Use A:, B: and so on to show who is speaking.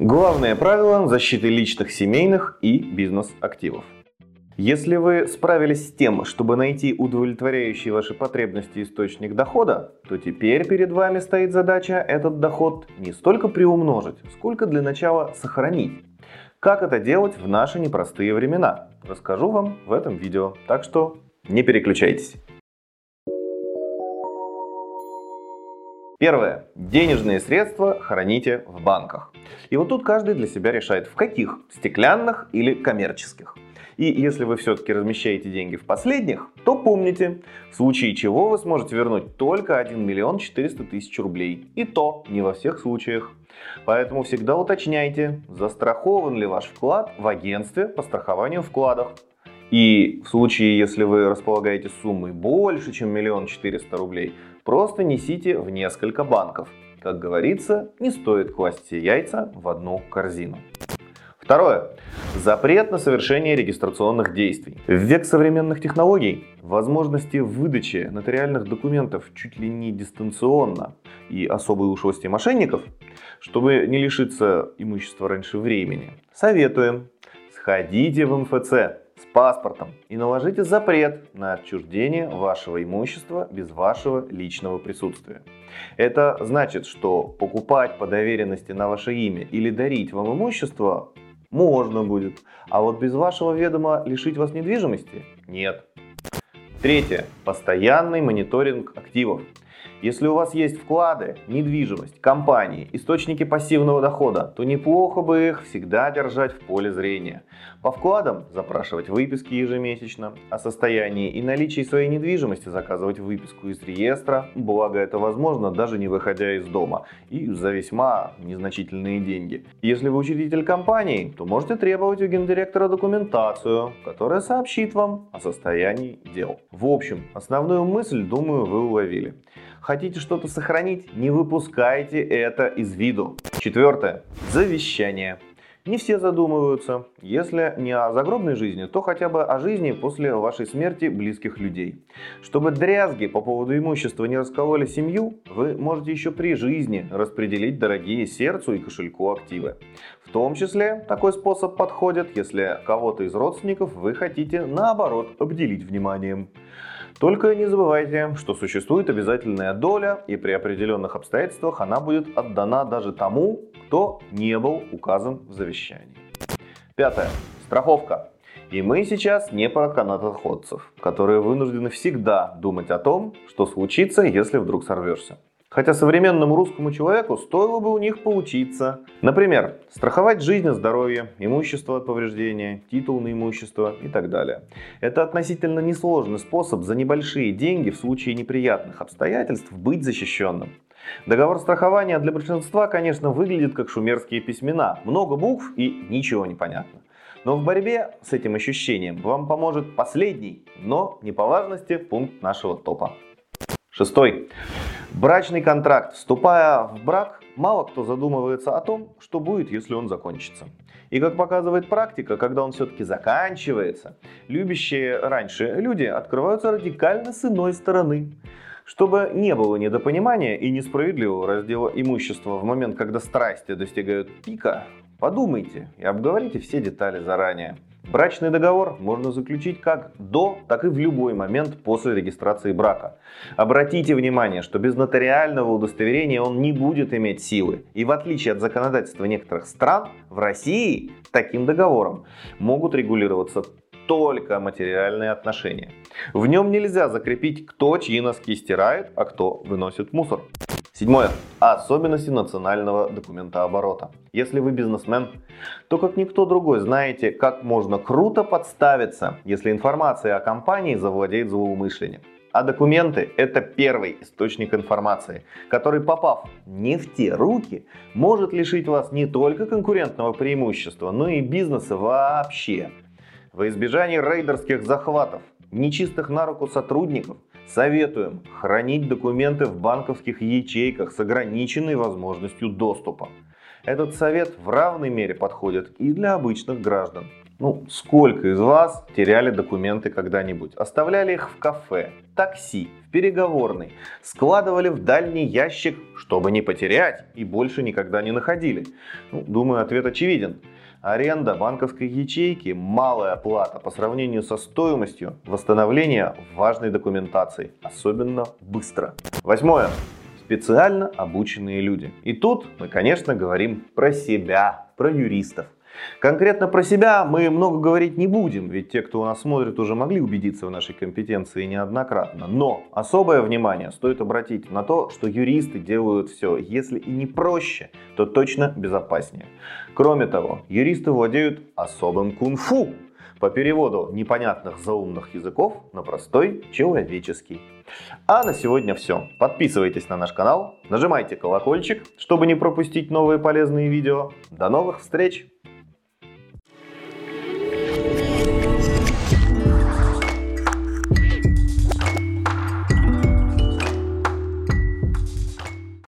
A: Главное правило защиты личных, семейных и бизнес-активов. Если вы справились с тем, чтобы найти удовлетворяющий ваши потребности источник дохода, то теперь перед вами стоит задача этот доход не столько приумножить, сколько для начала сохранить. Как это делать в наши непростые времена? Расскажу вам в этом видео, так что не переключайтесь. Первое. Денежные средства храните в банках. И вот тут каждый для себя решает, в каких, стеклянных или коммерческих. И если вы все-таки размещаете деньги в последних, то помните, в случае чего вы сможете вернуть только 1 миллион 400 тысяч рублей. И то не во всех случаях. Поэтому всегда уточняйте, застрахован ли ваш вклад в агентстве по страхованию вкладов. И в случае, если вы располагаете суммой больше, чем миллион четыреста рублей, просто несите в несколько банков. Как говорится, не стоит класть все яйца в одну корзину. Второе. Запрет на совершение регистрационных действий. В век современных технологий возможности выдачи нотариальных документов чуть ли не дистанционно и особой ушлости мошенников, чтобы не лишиться имущества раньше времени, советуем сходите в МФЦ, с паспортом и наложите запрет на отчуждение вашего имущества без вашего личного присутствия. Это значит, что покупать по доверенности на ваше имя или дарить вам имущество можно будет, а вот без вашего ведома лишить вас недвижимости нет. Третье. Постоянный мониторинг активов. Если у вас есть вклады, недвижимость, компании, источники пассивного дохода, то неплохо бы их всегда держать в поле зрения. По вкладам запрашивать выписки ежемесячно, о состоянии и наличии своей недвижимости заказывать выписку из реестра, благо это возможно даже не выходя из дома и за весьма незначительные деньги. Если вы учредитель компании, то можете требовать у гендиректора документацию, которая сообщит вам о состоянии дел. В общем, основную мысль, думаю, вы уловили. Хотите что-то сохранить? Не выпускайте это из виду. Четвертое. Завещание. Не все задумываются. Если не о загробной жизни, то хотя бы о жизни после вашей смерти близких людей. Чтобы дрязги по поводу имущества не раскололи семью, вы можете еще при жизни распределить дорогие сердцу и кошельку активы. В том числе такой способ подходит, если кого-то из родственников вы хотите наоборот обделить вниманием. Только не забывайте, что существует обязательная доля, и при определенных обстоятельствах она будет отдана даже тому, кто не был указан в завещании. Пятое. Страховка. И мы сейчас не про канатоходцев, которые вынуждены всегда думать о том, что случится, если вдруг сорвешься. Хотя современному русскому человеку стоило бы у них поучиться. Например, страховать жизнь и здоровье, имущество от повреждения, титул на имущество и так далее. Это относительно несложный способ за небольшие деньги в случае неприятных обстоятельств быть защищенным. Договор страхования для большинства, конечно, выглядит как шумерские письмена. Много букв и ничего не понятно. Но в борьбе с этим ощущением вам поможет последний, но не по важности пункт нашего топа. Шестой. Брачный контракт. Вступая в брак, мало кто задумывается о том, что будет, если он закончится. И как показывает практика, когда он все-таки заканчивается, любящие раньше люди открываются радикально с иной стороны. Чтобы не было недопонимания и несправедливого раздела имущества в момент, когда страсти достигают пика, подумайте и обговорите все детали заранее. Брачный договор можно заключить как до, так и в любой момент после регистрации брака. Обратите внимание, что без нотариального удостоверения он не будет иметь силы. И в отличие от законодательства некоторых стран, в России таким договором могут регулироваться только материальные отношения. В нем нельзя закрепить, кто чьи носки стирает, а кто выносит мусор. Седьмое. Особенности национального документооборота. Если вы бизнесмен, то как никто другой знаете, как можно круто подставиться, если информация о компании завладеет злоумышленник. А документы – это первый источник информации, который, попав не в те руки, может лишить вас не только конкурентного преимущества, но и бизнеса вообще. Во избежание рейдерских захватов, нечистых на руку сотрудников – Советуем хранить документы в банковских ячейках с ограниченной возможностью доступа. Этот совет в равной мере подходит и для обычных граждан. Ну, сколько из вас теряли документы когда-нибудь? Оставляли их в кафе, такси, в переговорной, складывали в дальний ящик, чтобы не потерять, и больше никогда не находили? Ну, думаю, ответ очевиден. Аренда банковской ячейки – малая плата по сравнению со стоимостью восстановления важной документации, особенно быстро. Восьмое. Специально обученные люди. И тут мы, конечно, говорим про себя, про юристов. Конкретно про себя мы много говорить не будем, ведь те, кто у нас смотрит, уже могли убедиться в нашей компетенции неоднократно. Но особое внимание стоит обратить на то, что юристы делают все, если и не проще, то точно безопаснее. Кроме того, юристы владеют особым кунг-фу по переводу непонятных заумных языков на простой человеческий. А на сегодня все. Подписывайтесь на наш канал, нажимайте колокольчик, чтобы не пропустить новые полезные видео. До новых встреч!